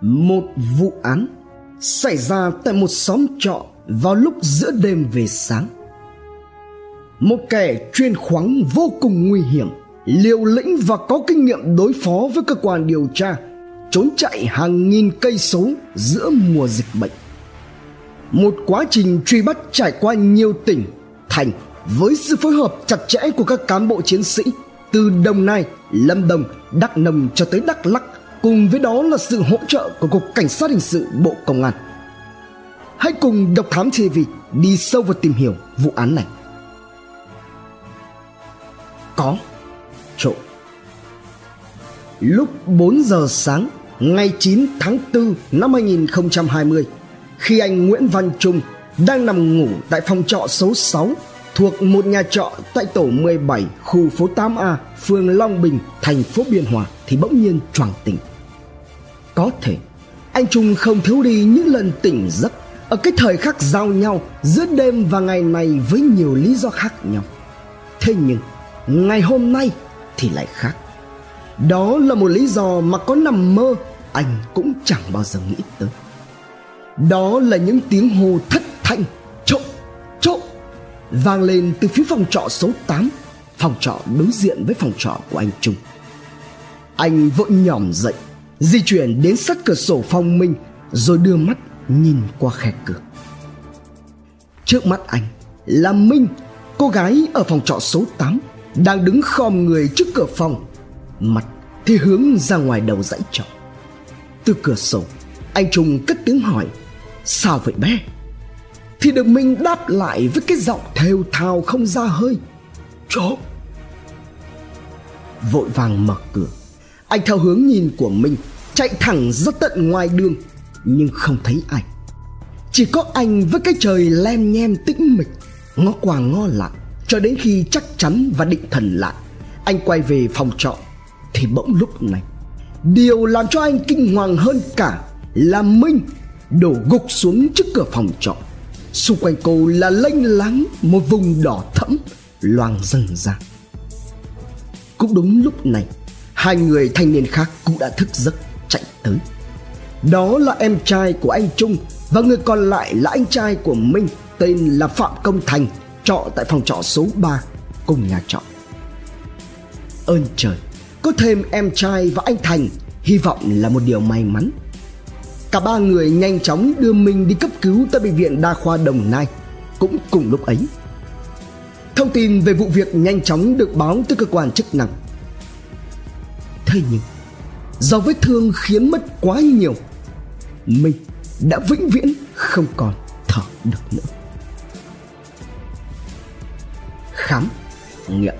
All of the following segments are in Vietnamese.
một vụ án xảy ra tại một xóm trọ vào lúc giữa đêm về sáng. Một kẻ chuyên khoáng vô cùng nguy hiểm, liều lĩnh và có kinh nghiệm đối phó với cơ quan điều tra, trốn chạy hàng nghìn cây số giữa mùa dịch bệnh. Một quá trình truy bắt trải qua nhiều tỉnh, thành với sự phối hợp chặt chẽ của các cán bộ chiến sĩ, từ đồng nai, lâm đồng, đắk nông cho tới đắk lắc cùng với đó là sự hỗ trợ của cục cảnh sát hình sự bộ công an. Hãy cùng độc thám tv đi sâu vào tìm hiểu vụ án này. Có trộm lúc 4 giờ sáng, ngày 9 tháng 4 năm 2020 khi anh Nguyễn Văn Trung đang nằm ngủ tại phòng trọ số 6 thuộc một nhà trọ tại tổ 17 khu phố 8A phường Long Bình, thành phố Biên Hòa, thì bỗng nhiên choàng tỉnh có thể, anh Trung không thiếu đi những lần tỉnh giấc ở cái thời khắc giao nhau giữa đêm và ngày này với nhiều lý do khác nhau. Thế nhưng, ngày hôm nay thì lại khác. Đó là một lý do mà có nằm mơ, anh cũng chẳng bao giờ nghĩ tới. Đó là những tiếng hô thất thanh trộm trộm vang lên từ phía phòng trọ số 8 phòng trọ đối diện với phòng trọ của anh Trung. Anh vội nhòm dậy di chuyển đến sát cửa sổ phòng mình, rồi đưa mắt nhìn qua khe cửa. Trước mắt anh là minh, cô gái ở phòng trọ số 8 đang đứng khom người trước cửa phòng. Mặt thì hướng ra ngoài đầu dãy trọ. Từ cửa sổ, anh trung cất tiếng hỏi, sao vậy bé? Thì được minh đáp lại với cái giọng thều thào không ra hơi trộm vội vàng mở cửa anh theo hướng nhìn của mình, chạy thẳng ra tận ngoài đường, nhưng không thấy ai. Chỉ có anh với cái trời lem nhem tĩnh mịch, ngó qua ngó lại, cho đến khi chắc chắn và định thần lại. Anh quay về phòng trọ, thì bỗng lúc này, điều làm cho anh kinh hoàng hơn cả là minh đổ gục xuống trước cửa phòng trọ. Xung quanh cô là lênh láng một vùng đỏ thẫm, loang dần ra. Cũng đúng lúc này hai người thanh niên khác cũng đã thức giấc chạy tới. Đó là em trai của anh trung và người còn lại là anh trai của minh, tên là phạm công thành, trọ tại phòng trọ số 3 cùng nhà trọ. Ơn trời, có thêm em trai và anh thành, hy vọng là một điều may mắn. Cả ba người nhanh chóng đưa mình đi cấp cứu tại bệnh viện đa khoa đồng nai. Cũng cùng lúc ấy, thông tin về vụ việc nhanh chóng được báo tới cơ quan chức năng thế nhưng do vết thương khiến mất quá nhiều, mình đã vĩnh viễn không còn thở được nữa. Khám nghiệm.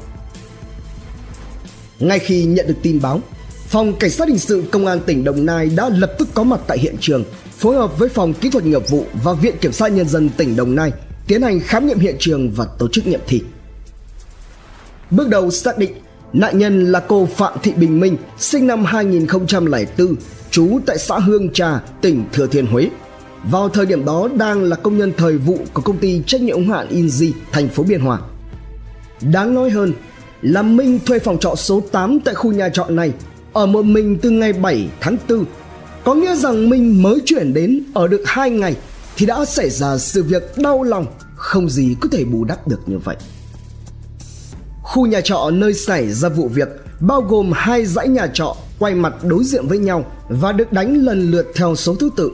Ngay khi nhận được tin báo, phòng cảnh sát hình sự công an tỉnh đồng nai đã lập tức có mặt tại hiện trường, phối hợp với phòng kỹ thuật nghiệp vụ và viện kiểm sát nhân dân tỉnh đồng nai tiến hành khám nghiệm hiện trường và tổ chức nghiệm thi. Bước đầu xác định nạn nhân là cô phạm thị bình minh, sinh năm 2004 trú tại xã hương trà, tỉnh thừa thiên huế vào thời điểm đó đang là công nhân thời vụ của công ty trách nhiệm hữu hạn Inzi thành phố Biên Hòa. Đáng nói hơn là Minh thuê phòng trọ số 8 tại khu nhà trọ này ở một mình từ ngày 7 tháng 4. Có nghĩa rằng Minh mới chuyển đến ở được 2 ngày thì đã xảy ra sự việc đau lòng không gì có thể bù đắp được như vậy. Khu nhà trọ nơi xảy ra vụ việc, bao gồm hai dãy nhà trọ quay mặt đối diện với nhau và được đánh lần lượt theo số thứ tự.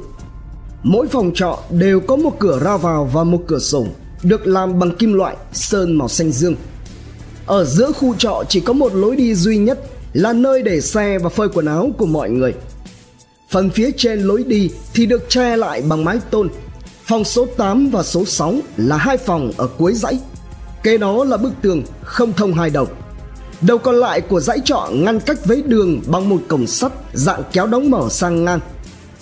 Mỗi phòng trọ đều có một cửa ra vào và một cửa sổ, được làm bằng kim loại, sơn màu xanh dương. Ở giữa khu trọ chỉ có một lối đi duy nhất là nơi để xe và phơi quần áo của mọi người. Phần phía trên lối đi thì được che lại bằng mái tôn. Phòng số 8 và số 6 là hai phòng ở cuối dãy. Kế đó là bức tường không thông hai đầu. Đầu còn lại của dãy trọ ngăn cách với đường bằng một cổng sắt dạng kéo đóng mở sang ngang.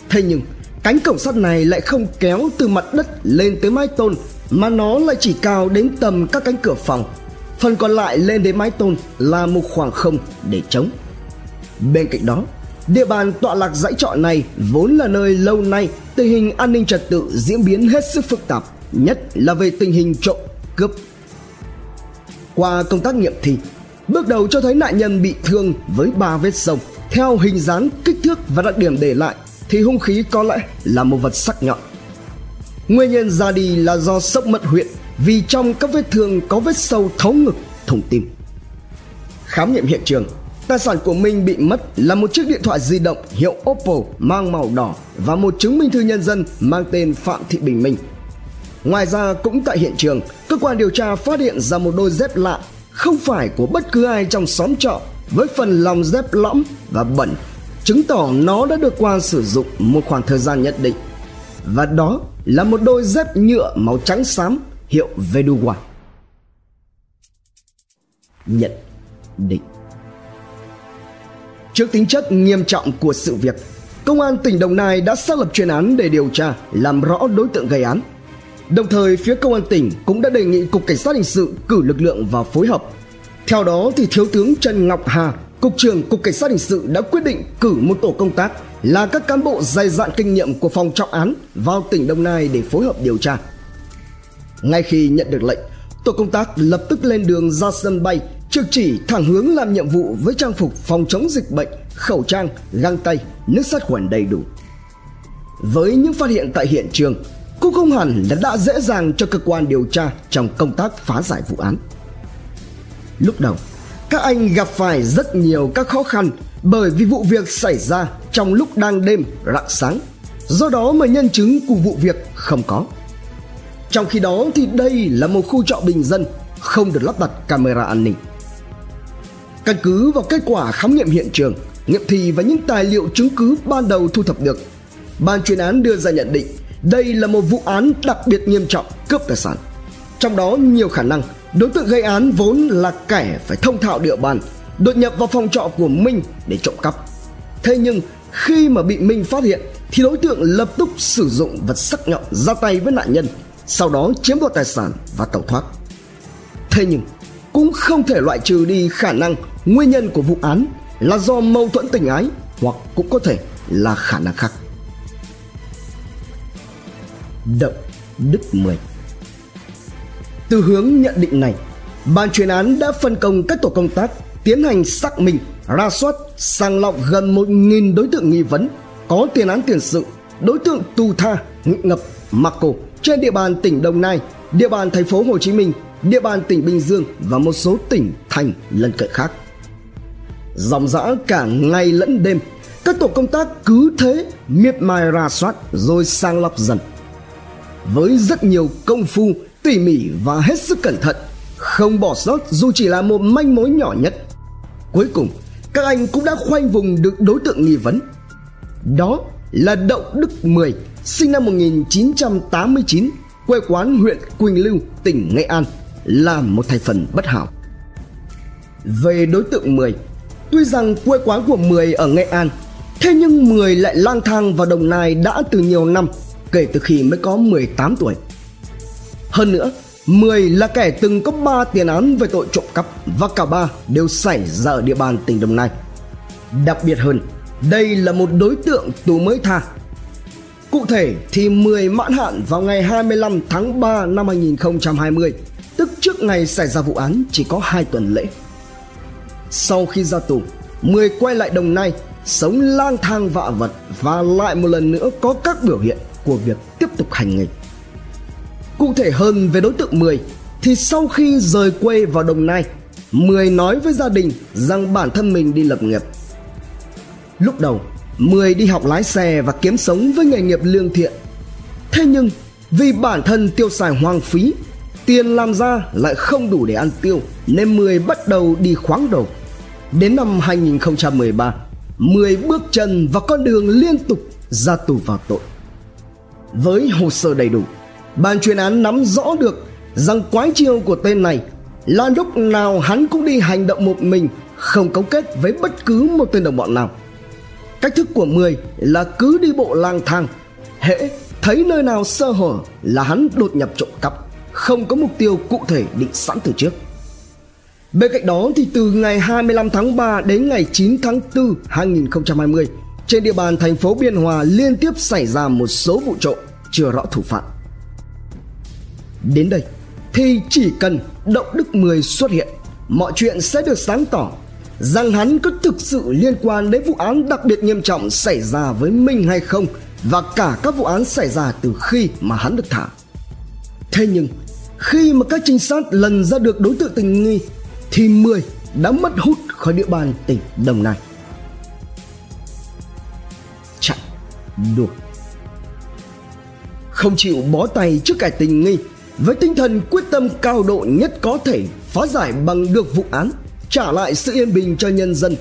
Thế nhưng, cánh cổng sắt này lại không kéo từ mặt đất lên tới mái tôn, mà nó lại chỉ cao đến tầm các cánh cửa phòng phần còn lại lên đến mái tôn là một khoảng không để trống bên cạnh đó, địa bàn tọa lạc dãy trọ này vốn là nơi lâu nay tình hình an ninh trật tự diễn biến hết sức phức tạp, nhất là về tình hình trộm cướp qua công tác nghiệm thì bước đầu cho thấy nạn nhân bị thương với ba vết sông theo hình dáng kích thước và đặc điểm để lại thì hung khí có lẽ là một vật sắc nhọn. Nguyên nhân ra đi là do sốc mất huyện vì trong các vết thương có vết sâu thấu ngực, thủng tim. Khám nghiệm hiện trường, tài sản của Minh bị mất là một chiếc điện thoại di động hiệu Oppo mang màu đỏ và một chứng minh thư nhân dân mang tên Phạm Thị Bình Minh. Ngoài ra cũng tại hiện trường, cơ quan điều tra phát hiện ra một đôi dép lạ không phải của bất cứ ai trong xóm trọ với phần lòng dép lõm và bẩn chứng tỏ nó đã được qua sử dụng một khoảng thời gian nhất định và đó là một đôi dép nhựa màu trắng xám hiệu Vedua. Nhận định Trước tính chất nghiêm trọng của sự việc, Công an tỉnh Đồng Nai đã xác lập chuyên án để điều tra, làm rõ đối tượng gây án. Đồng thời, phía công an tỉnh cũng đã đề nghị Cục Cảnh sát Hình sự cử lực lượng vào phối hợp. Theo đó, thì Thiếu tướng Trần Ngọc Hà, Cục trưởng Cục Cảnh sát Hình sự đã quyết định cử một tổ công tác là các cán bộ dày dạn kinh nghiệm của phòng trọng án vào tỉnh Đồng Nai để phối hợp điều tra. Ngay khi nhận được lệnh, tổ công tác lập tức lên đường ra sân bay trực chỉ thẳng hướng làm nhiệm vụ với trang phục phòng chống dịch bệnh, khẩu trang, găng tay, nước sát khuẩn đầy đủ. Với những phát hiện tại hiện trường, cũng không hẳn là đã dễ dàng cho cơ quan điều tra trong công tác phá giải vụ án. Lúc đầu, các anh gặp phải rất nhiều các khó khăn bởi vì vụ việc xảy ra trong lúc đang đêm rạng sáng. Do đó mà nhân chứng của vụ việc không có. Trong khi đó thì đây là một khu trọ bình dân không được lắp đặt camera an ninh. Căn cứ vào kết quả khám nghiệm hiện trường nghiệm thi và những tài liệu chứng cứ ban đầu thu thập được ban chuyên án đưa ra nhận định đây là một vụ án đặc biệt nghiêm trọng cướp tài sản trong đó nhiều khả năng đối tượng gây án vốn là kẻ phải thông thạo địa bàn đột nhập vào phòng trọ của Minh để trộm cắp. Thế nhưng khi mà bị Minh phát hiện thì đối tượng lập tức sử dụng vật sắc nhọn ra tay với nạn nhân, sau đó chiếm đoạt tài sản và tẩu thoát. Thế nhưng cũng không thể loại trừ đi khả năng nguyên nhân của vụ án là do mâu thuẫn tình ái hoặc cũng có thể là khả năng khác. Động Đức Mười Từ hướng nhận định này, ban chuyên án đã phân công các tổ công tác tiến hành xác minh, ra soát, sàng lọc gần 1.000 đối tượng nghi vấn có tiền án tiền sự, đối tượng tù tha, ngự ngập, mặc cổ trên địa bàn tỉnh Đồng Nai, địa bàn thành phố Hồ Chí Minh, địa bàn tỉnh Bình Dương và một số tỉnh thành lân cận khác. Dòng dã cả ngày lẫn đêm, các tổ công tác cứ thế miệt mài ra soát rồi sang lọc dần. Với rất nhiều công phu, tỉ mỉ và hết sức cẩn thận, không bỏ sót dù chỉ là một manh mối nhỏ nhất Cuối cùng, các anh cũng đã khoanh vùng được đối tượng nghi vấn. Đó là Đậu Đức Mười, sinh năm 1989, quê quán huyện Quỳnh Lưu, tỉnh Nghệ An, là một thành phần bất hảo. Về đối tượng Mười, tuy rằng quê quán của Mười ở Nghệ An, thế nhưng Mười lại lang thang vào Đồng Nai đã từ nhiều năm, kể từ khi mới có 18 tuổi. Hơn nữa, Mười là kẻ từng có 3 tiền án về tội trộm cắp và cả ba đều xảy ra ở địa bàn tỉnh Đồng Nai. Đặc biệt hơn, đây là một đối tượng tù mới tha. Cụ thể thì 10 mãn hạn vào ngày 25 tháng 3 năm 2020, tức trước ngày xảy ra vụ án chỉ có 2 tuần lễ. Sau khi ra tù, 10 quay lại Đồng Nai, sống lang thang vạ vật và lại một lần nữa có các biểu hiện của việc tiếp tục hành nghề. Cụ thể hơn về đối tượng 10 thì sau khi rời quê vào Đồng Nai, Mười nói với gia đình rằng bản thân mình đi lập nghiệp. Lúc đầu, Mười đi học lái xe và kiếm sống với nghề nghiệp lương thiện. Thế nhưng, vì bản thân tiêu xài hoang phí, tiền làm ra lại không đủ để ăn tiêu nên Mười bắt đầu đi khoáng đầu. Đến năm 2013, Mười bước chân vào con đường liên tục ra tù vào tội. Với hồ sơ đầy đủ, ban chuyên án nắm rõ được rằng quái chiêu của tên này là lúc nào hắn cũng đi hành động một mình không cấu kết với bất cứ một tên đồng bọn nào. Cách thức của mười là cứ đi bộ lang thang hễ thấy nơi nào sơ hở là hắn đột nhập trộm cắp không có mục tiêu cụ thể định sẵn từ trước. Bên cạnh đó thì từ ngày 25 tháng 3 đến ngày 9 tháng 4 2020 trên địa bàn thành phố Biên Hòa liên tiếp xảy ra một số vụ trộm chưa rõ thủ phạm. Đến đây thì chỉ cần động đức 10 xuất hiện, mọi chuyện sẽ được sáng tỏ. rằng hắn có thực sự liên quan đến vụ án đặc biệt nghiêm trọng xảy ra với mình hay không và cả các vụ án xảy ra từ khi mà hắn được thả. Thế nhưng, khi mà các trinh sát lần ra được đối tượng tình nghi thì 10 đã mất hút khỏi địa bàn tỉnh Đồng Nai. Đuổi. Không chịu bó tay trước kẻ tình nghi với tinh thần quyết tâm cao độ nhất có thể phá giải bằng được vụ án trả lại sự yên bình cho nhân dân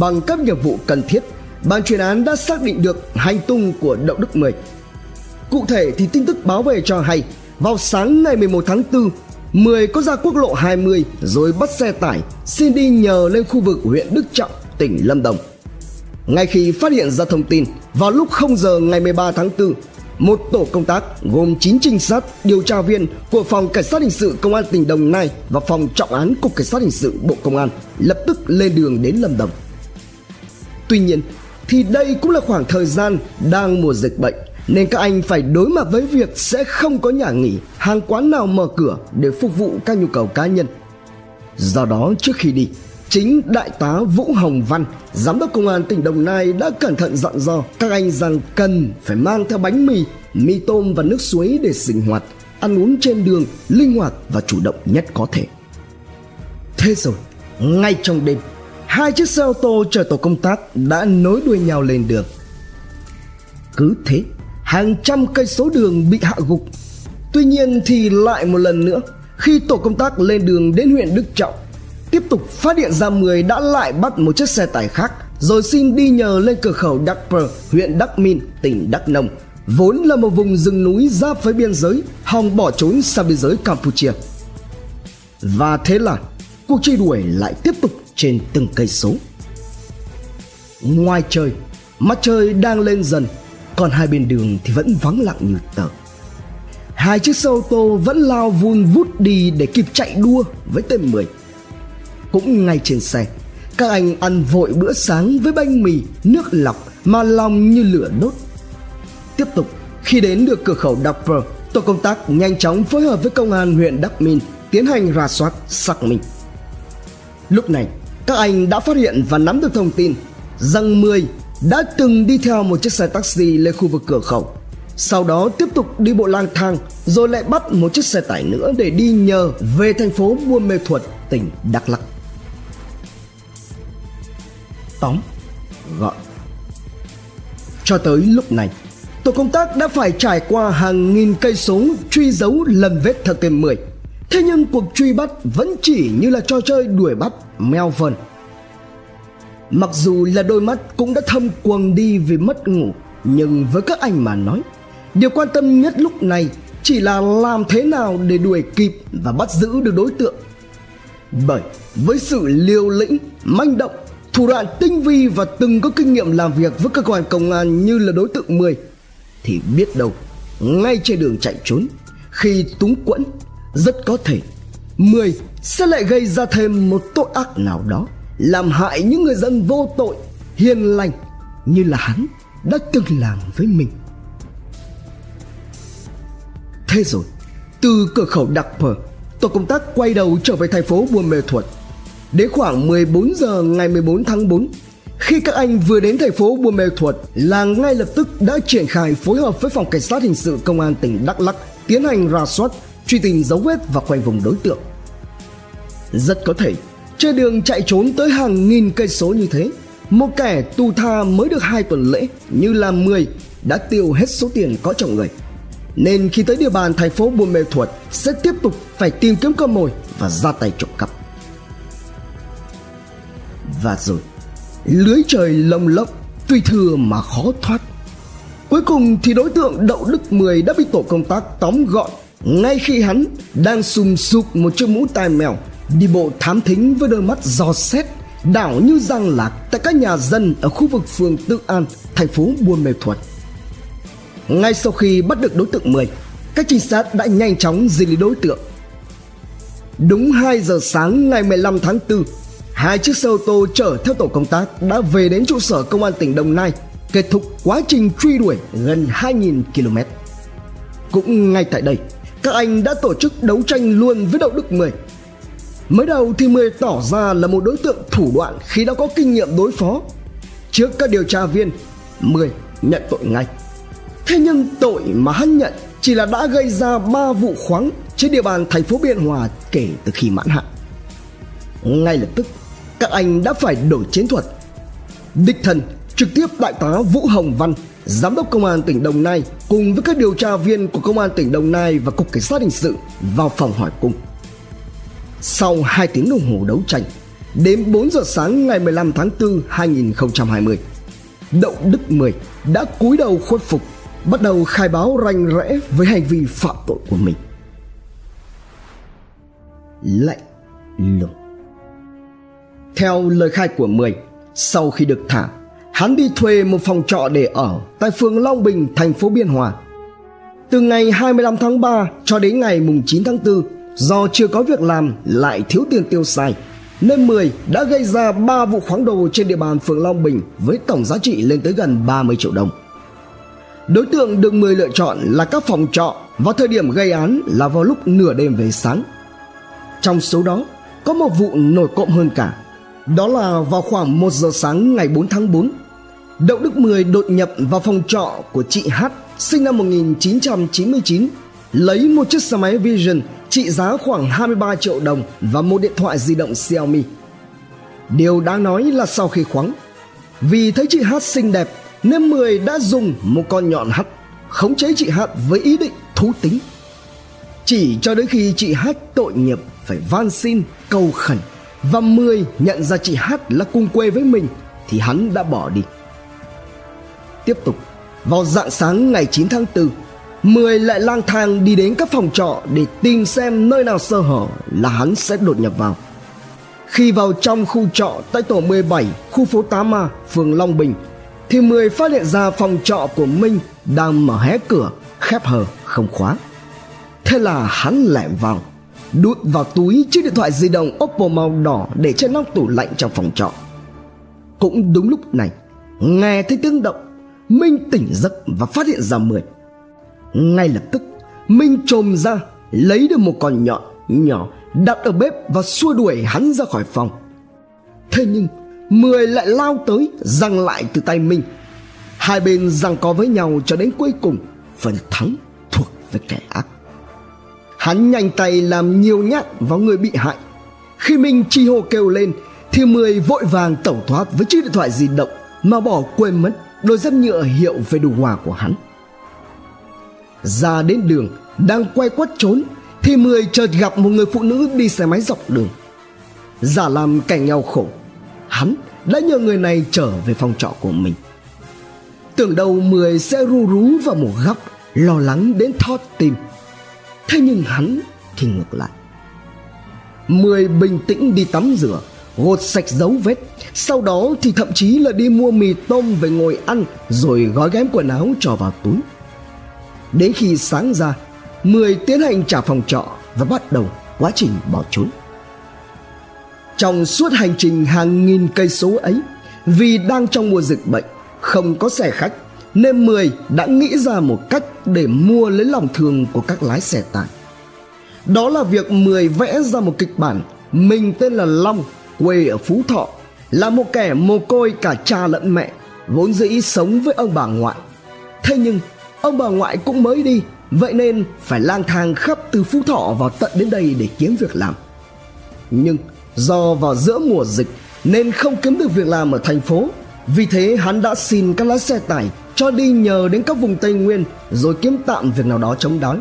bằng các nhiệm vụ cần thiết ban chuyên án đã xác định được hành tung của Đậu Đức Mười. Cụ thể thì tin tức báo về cho hay vào sáng ngày 11 tháng 4 Mười có ra quốc lộ 20 rồi bắt xe tải xin đi nhờ lên khu vực huyện Đức Trọng, tỉnh Lâm Đồng. Ngay khi phát hiện ra thông tin, vào lúc 0 giờ ngày 13 tháng 4, một tổ công tác gồm 9 trinh sát, điều tra viên của phòng cảnh sát hình sự công an tỉnh Đồng Nai và phòng trọng án cục cảnh sát hình sự Bộ Công an lập tức lên đường đến Lâm Đồng. Tuy nhiên, thì đây cũng là khoảng thời gian đang mùa dịch bệnh nên các anh phải đối mặt với việc sẽ không có nhà nghỉ, hàng quán nào mở cửa để phục vụ các nhu cầu cá nhân. Do đó trước khi đi, chính đại tá Vũ Hồng Văn, giám đốc công an tỉnh Đồng Nai đã cẩn thận dặn dò các anh rằng cần phải mang theo bánh mì, mì tôm và nước suối để sinh hoạt, ăn uống trên đường linh hoạt và chủ động nhất có thể. Thế rồi, ngay trong đêm, hai chiếc xe ô tô chở tổ công tác đã nối đuôi nhau lên đường. Cứ thế, hàng trăm cây số đường bị hạ gục. Tuy nhiên thì lại một lần nữa, khi tổ công tác lên đường đến huyện Đức Trọng, tiếp tục phát hiện ra 10 đã lại bắt một chiếc xe tải khác rồi xin đi nhờ lên cửa khẩu Đắk Pờ, huyện Đắk Min, tỉnh Đắk Nông, vốn là một vùng rừng núi giáp với biên giới, hòng bỏ trốn sang biên giới Campuchia. Và thế là cuộc truy đuổi lại tiếp tục trên từng cây số. Ngoài trời, mặt trời đang lên dần còn hai bên đường thì vẫn vắng lặng như tờ hai chiếc xe ô tô vẫn lao vun vút đi để kịp chạy đua với tên mười cũng ngay trên xe các anh ăn vội bữa sáng với bánh mì nước lọc mà lòng như lửa đốt tiếp tục khi đến được cửa khẩu Đắk Pơ, tổ công tác nhanh chóng phối hợp với công an huyện Đắk minh tiến hành rà soát xác minh. Lúc này, các anh đã phát hiện và nắm được thông tin rằng 10 đã từng đi theo một chiếc xe taxi lên khu vực cửa khẩu sau đó tiếp tục đi bộ lang thang rồi lại bắt một chiếc xe tải nữa để đi nhờ về thành phố Buôn Mê Thuột, tỉnh Đắk Lắk. Tóm. Gọn Cho tới lúc này, tổ công tác đã phải trải qua hàng nghìn cây số truy dấu lần vết theo tên 10. Thế nhưng cuộc truy bắt vẫn chỉ như là trò chơi đuổi bắt meo vần. Mặc dù là đôi mắt cũng đã thâm quầng đi vì mất ngủ Nhưng với các anh mà nói Điều quan tâm nhất lúc này chỉ là làm thế nào để đuổi kịp và bắt giữ được đối tượng. Bởi với sự liều lĩnh, manh động, thủ đoạn tinh vi và từng có kinh nghiệm làm việc với cơ quan công an như là đối tượng 10 Thì biết đâu, ngay trên đường chạy trốn, khi túng quẫn, rất có thể 10 sẽ lại gây ra thêm một tội ác nào đó làm hại những người dân vô tội hiền lành như là hắn đã từng làm với mình. Thế rồi từ cửa khẩu Đặc Pờ tổ công tác quay đầu trở về thành phố Buôn Mê Thuột đến khoảng 14 giờ ngày 14 tháng 4 khi các anh vừa đến thành phố Buôn Mê Thuột là ngay lập tức đã triển khai phối hợp với phòng cảnh sát hình sự công an tỉnh Đắk Lắk tiến hành rà soát, truy tìm dấu vết và khoanh vùng đối tượng. Rất có thể, trên đường chạy trốn tới hàng nghìn cây số như thế, Một kẻ tù tha mới được hai tuần lễ Như là 10 đã tiêu hết số tiền có trong người. Nên khi tới địa bàn thành phố Buôn Mê Thuột, Sẽ tiếp tục phải tìm kiếm cơ mồi Và ra tay trộm cắp. Và rồi Lưới trời lồng lộng Tuy thừa mà khó thoát Cuối cùng thì đối tượng Đậu Đức Mười đã bị tổ công tác tóm gọn ngay khi hắn đang sùm sụp một chiếc mũ tai mèo đi bộ thám thính với đôi mắt giò xét đảo như răng lạc tại các nhà dân ở khu vực phường Tự An, thành phố Buôn Mê Thuột. Ngay sau khi bắt được đối tượng 10, các trinh sát đã nhanh chóng di lý đối tượng. Đúng 2 giờ sáng ngày 15 tháng 4, hai chiếc xe ô tô chở theo tổ công tác đã về đến trụ sở công an tỉnh Đồng Nai, kết thúc quá trình truy đuổi gần 2.000 km. Cũng ngay tại đây, các anh đã tổ chức đấu tranh luôn với Đậu Đức 10 Mới đầu thì Mười tỏ ra là một đối tượng thủ đoạn khi đã có kinh nghiệm đối phó. Trước các điều tra viên, Mười nhận tội ngay. Thế nhưng tội mà hắn nhận chỉ là đã gây ra 3 vụ khoáng trên địa bàn thành phố Biên Hòa kể từ khi mãn hạn. Ngay lập tức, các anh đã phải đổi chiến thuật. Đích thân trực tiếp đại tá Vũ Hồng Văn, giám đốc công an tỉnh Đồng Nai cùng với các điều tra viên của công an tỉnh Đồng Nai và cục cảnh sát hình sự vào phòng hỏi cung. Sau 2 tiếng đồng hồ đấu tranh, đến 4 giờ sáng ngày 15 tháng 4 2020, Đậu Đức Mười đã cúi đầu khuất phục, bắt đầu khai báo rành rẽ với hành vi phạm tội của mình. Lạnh lùng theo lời khai của Mười, sau khi được thả, hắn đi thuê một phòng trọ để ở tại phường Long Bình, thành phố Biên Hòa. Từ ngày 25 tháng 3 cho đến ngày 9 tháng 4, do chưa có việc làm lại thiếu tiền tiêu xài, nên Mười đã gây ra 3 vụ khoáng đồ trên địa bàn phường Long Bình với tổng giá trị lên tới gần 30 triệu đồng. Đối tượng được Mười lựa chọn là các phòng trọ và thời điểm gây án là vào lúc nửa đêm về sáng. Trong số đó, có một vụ nổi cộng hơn cả. Đó là vào khoảng 1 giờ sáng ngày 4 tháng 4, Đậu Đức Mười đột nhập vào phòng trọ của chị H sinh năm 1999 lấy một chiếc xe máy Vision trị giá khoảng 23 triệu đồng và một điện thoại di động Xiaomi. Điều đáng nói là sau khi khoáng, vì thấy chị Hát xinh đẹp nên Mười đã dùng một con nhọn hắt khống chế chị Hát với ý định thú tính. Chỉ cho đến khi chị Hát tội nghiệp phải van xin, cầu khẩn và Mười nhận ra chị Hát là cùng quê với mình thì hắn đã bỏ đi. Tiếp tục, vào dạng sáng ngày 9 tháng 4, Mười lại lang thang đi đến các phòng trọ để tìm xem nơi nào sơ hở là hắn sẽ đột nhập vào. Khi vào trong khu trọ tại tổ 17, khu phố 8A, phường Long Bình, thì Mười phát hiện ra phòng trọ của Minh đang mở hé cửa, khép hờ, không khóa. Thế là hắn lẻn vào, đút vào túi chiếc điện thoại di động Oppo màu đỏ để trên nóc tủ lạnh trong phòng trọ. Cũng đúng lúc này, nghe thấy tiếng động, Minh tỉnh giấc và phát hiện ra Mười. Ngay lập tức Minh trồm ra Lấy được một con nhọn nhỏ Đặt ở bếp và xua đuổi hắn ra khỏi phòng. Thế nhưng Mười lại lao tới Giằng lại từ tay Minh. Hai bên giằng co với nhau cho đến cuối cùng Phần thắng thuộc về kẻ ác. Hắn nhanh tay làm nhiều nhát vào người bị hại. Khi Minh chi hô kêu lên, Thì Mười vội vàng tẩu thoát với chiếc điện thoại di động Mà bỏ quên mất đôi dép nhựa hiệu về đồ hòa của hắn. Ra đến đường, đang quay quất trốn, thì mười chợt gặp một người phụ nữ đi xe máy dọc đường. Giả làm cảnh nghèo khổ, hắn đã nhờ người này trở về phòng trọ của mình. Tưởng đầu mười sẽ ru rú vào một góc, lo lắng đến thót tim thế nhưng hắn thì ngược lại mười bình tĩnh đi tắm rửa gột sạch dấu vết sau đó thì thậm chí là đi mua mì tôm về ngồi ăn rồi gói ghém quần áo cho vào túi Đến khi sáng ra, Mười tiến hành trả phòng trọ và bắt đầu quá trình bỏ trốn. Trong suốt hành trình hàng nghìn cây số ấy, vì đang trong mùa dịch bệnh, không có xe khách, nên Mười đã nghĩ ra một cách để mua lấy lòng thương của các lái xe tải. Đó là việc Mười vẽ ra một kịch bản mình tên là Long, quê ở Phú Thọ, là một kẻ mồ côi cả cha lẫn mẹ, vốn dĩ sống với ông bà ngoại. Thế nhưng Ông bà ngoại cũng mới đi Vậy nên phải lang thang khắp từ Phú Thọ vào tận đến đây để kiếm việc làm Nhưng do vào giữa mùa dịch Nên không kiếm được việc làm ở thành phố vì thế hắn đã xin các lái xe tải Cho đi nhờ đến các vùng Tây Nguyên Rồi kiếm tạm việc nào đó chống đói.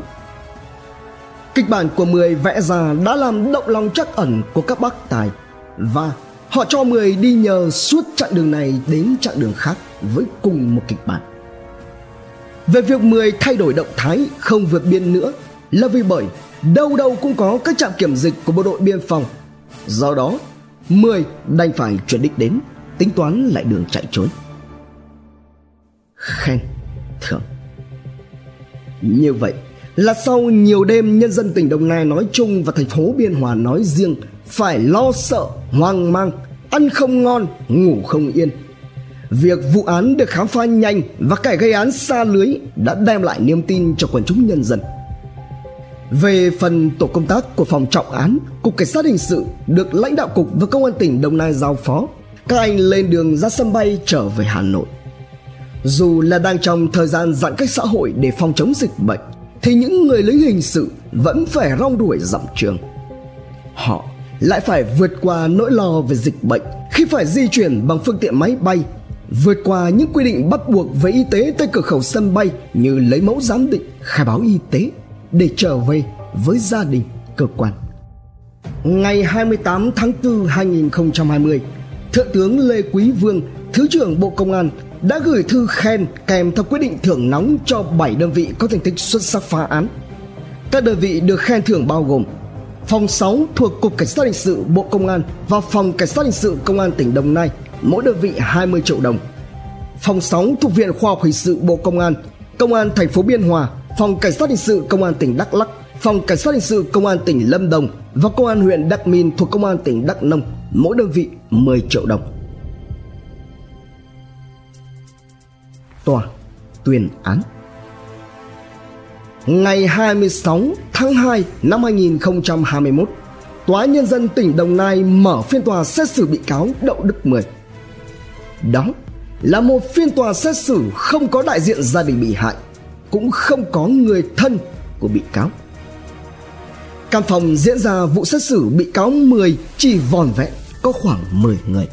Kịch bản của Mười vẽ ra đã làm động lòng chắc ẩn của các bác tài Và họ cho Mười đi nhờ suốt chặng đường này đến chặng đường khác với cùng một kịch bản. Về việc 10 thay đổi động thái không vượt biên nữa là vì bởi đâu đâu cũng có các trạm kiểm dịch của bộ đội biên phòng. Do đó, 10 đành phải chuyển đích đến, tính toán lại đường chạy trốn. Khen, thưởng. Như vậy là sau nhiều đêm nhân dân tỉnh Đồng Nai nói chung và thành phố Biên Hòa nói riêng phải lo sợ, hoang mang, ăn không ngon, ngủ không yên – Việc vụ án được khám phá nhanh và kẻ gây án xa lưới đã đem lại niềm tin cho quần chúng nhân dân. Về phần tổ công tác của phòng trọng án, Cục Cảnh sát Hình sự được lãnh đạo cục và công an tỉnh Đồng Nai giao phó, các anh lên đường ra sân bay trở về Hà Nội. Dù là đang trong thời gian giãn cách xã hội để phòng chống dịch bệnh, thì những người lính hình sự vẫn phải rong đuổi dặm trường. Họ lại phải vượt qua nỗi lo về dịch bệnh khi phải di chuyển bằng phương tiện máy bay, vượt qua những quy định bắt buộc về y tế tại cửa khẩu sân bay như lấy mẫu giám định, khai báo y tế để trở về với gia đình, cơ quan. Ngày 28 tháng 4 2020, Thượng tướng Lê Quý Vương, Thứ trưởng Bộ Công an đã gửi thư khen kèm theo quyết định thưởng nóng cho 7 đơn vị có thành tích xuất sắc phá án. Các đơn vị được khen thưởng bao gồm Phòng 6 thuộc Cục Cảnh sát Hình sự Bộ Công an và Phòng Cảnh sát Hình sự Công an tỉnh Đồng Nai, mỗi đơn vị 20 triệu đồng. Phòng 6 thuộc Viện Khoa học Hình sự Bộ Công an, Công an thành phố Biên Hòa, Phòng Cảnh sát Hình sự Công an tỉnh Đắk Lắk, Phòng Cảnh sát Hình sự Công an tỉnh Lâm Đồng và Công an huyện Đắc Minh thuộc Công an tỉnh Đắk Nông, mỗi đơn vị 10 triệu đồng. Tòa tuyên án Ngày 26 tháng 2 năm 2021, Tòa Nhân dân tỉnh Đồng Nai mở phiên tòa xét xử bị cáo Đậu Đức Mười. Đó là một phiên tòa xét xử không có đại diện gia đình bị hại, cũng không có người thân của bị cáo. Căn phòng diễn ra vụ xét xử bị cáo 10 chỉ vòn vẹn có khoảng 10 người.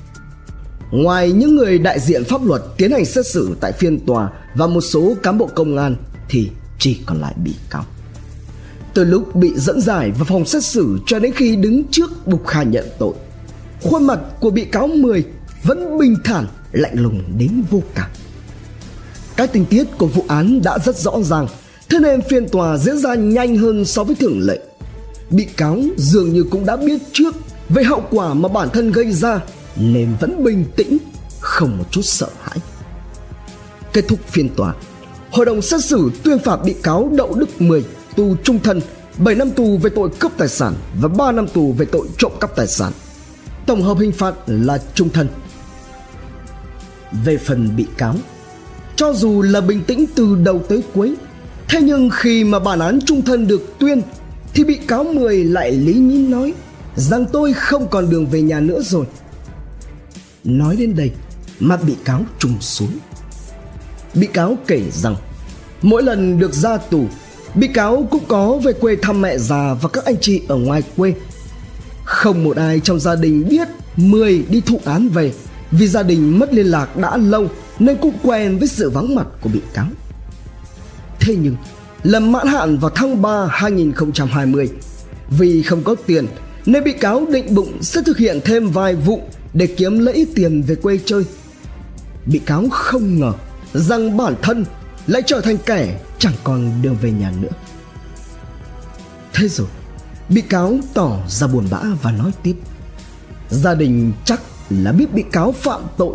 Ngoài những người đại diện pháp luật tiến hành xét xử tại phiên tòa và một số cán bộ công an thì chỉ còn lại bị cáo. Từ lúc bị dẫn giải vào phòng xét xử cho đến khi đứng trước bục khai nhận tội, khuôn mặt của bị cáo 10 vẫn bình thản, lạnh lùng đến vô cảm. Các tình tiết của vụ án đã rất rõ ràng, thế nên phiên tòa diễn ra nhanh hơn so với thường lệ. Bị cáo dường như cũng đã biết trước về hậu quả mà bản thân gây ra nên vẫn bình tĩnh, không một chút sợ hãi. Kết thúc phiên tòa, hội đồng xét xử tuyên phạt bị cáo Đậu Đức Mười tù trung thân, 7 năm tù về tội cướp tài sản và 3 năm tù về tội trộm cắp tài sản. Tổng hợp hình phạt là trung thân. Về phần bị cáo, cho dù là bình tĩnh từ đầu tới cuối, thế nhưng khi mà bản án trung thân được tuyên thì bị cáo Mười lại lý nhí nói rằng tôi không còn đường về nhà nữa rồi. Nói đến đây mà bị cáo trùng xuống. Bị cáo kể rằng mỗi lần được ra tù Bị cáo cũng có về quê thăm mẹ già và các anh chị ở ngoài quê. Không một ai trong gia đình biết Mười đi thụ án về vì gia đình mất liên lạc đã lâu nên cũng quen với sự vắng mặt của bị cáo. Thế nhưng, lần mãn hạn vào tháng 3 2020, vì không có tiền nên bị cáo định bụng sẽ thực hiện thêm vài vụ để kiếm lấy ít tiền về quê chơi. Bị cáo không ngờ rằng bản thân lại trở thành kẻ chẳng còn đường về nhà nữa. Thế rồi bị cáo tỏ ra buồn bã và nói tiếp. Gia đình chắc là biết bị cáo phạm tội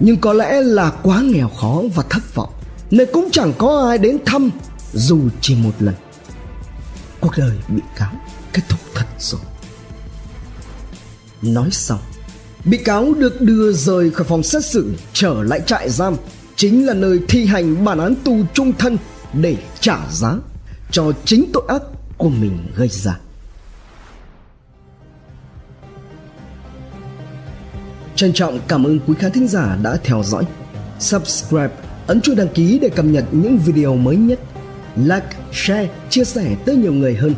nhưng có lẽ là quá nghèo khó và thất vọng nên cũng chẳng có ai đến thăm dù chỉ một lần cuộc đời bị cáo kết thúc thật rồi nói xong bị cáo được đưa rời khỏi phòng xét xử trở lại trại giam chính là nơi thi hành bản án tù trung thân để trả giá cho chính tội ác của mình gây ra. Trân trọng cảm ơn quý khán thính giả đã theo dõi. Subscribe, ấn chuông đăng ký để cập nhật những video mới nhất. Like, share, chia sẻ tới nhiều người hơn.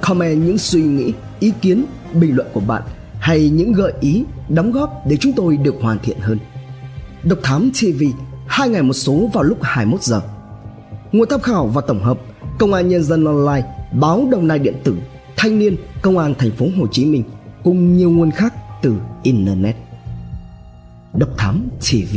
Comment những suy nghĩ, ý kiến, bình luận của bạn hay những gợi ý, đóng góp để chúng tôi được hoàn thiện hơn. Độc Thám TV hai ngày một số vào lúc 21 giờ. Nguồn tham khảo và tổng hợp Công an Nhân dân Online, báo Đồng Nai Điện tử, Thanh niên, Công an Thành phố Hồ Chí Minh cùng nhiều nguồn khác từ Internet. Độc Thám TV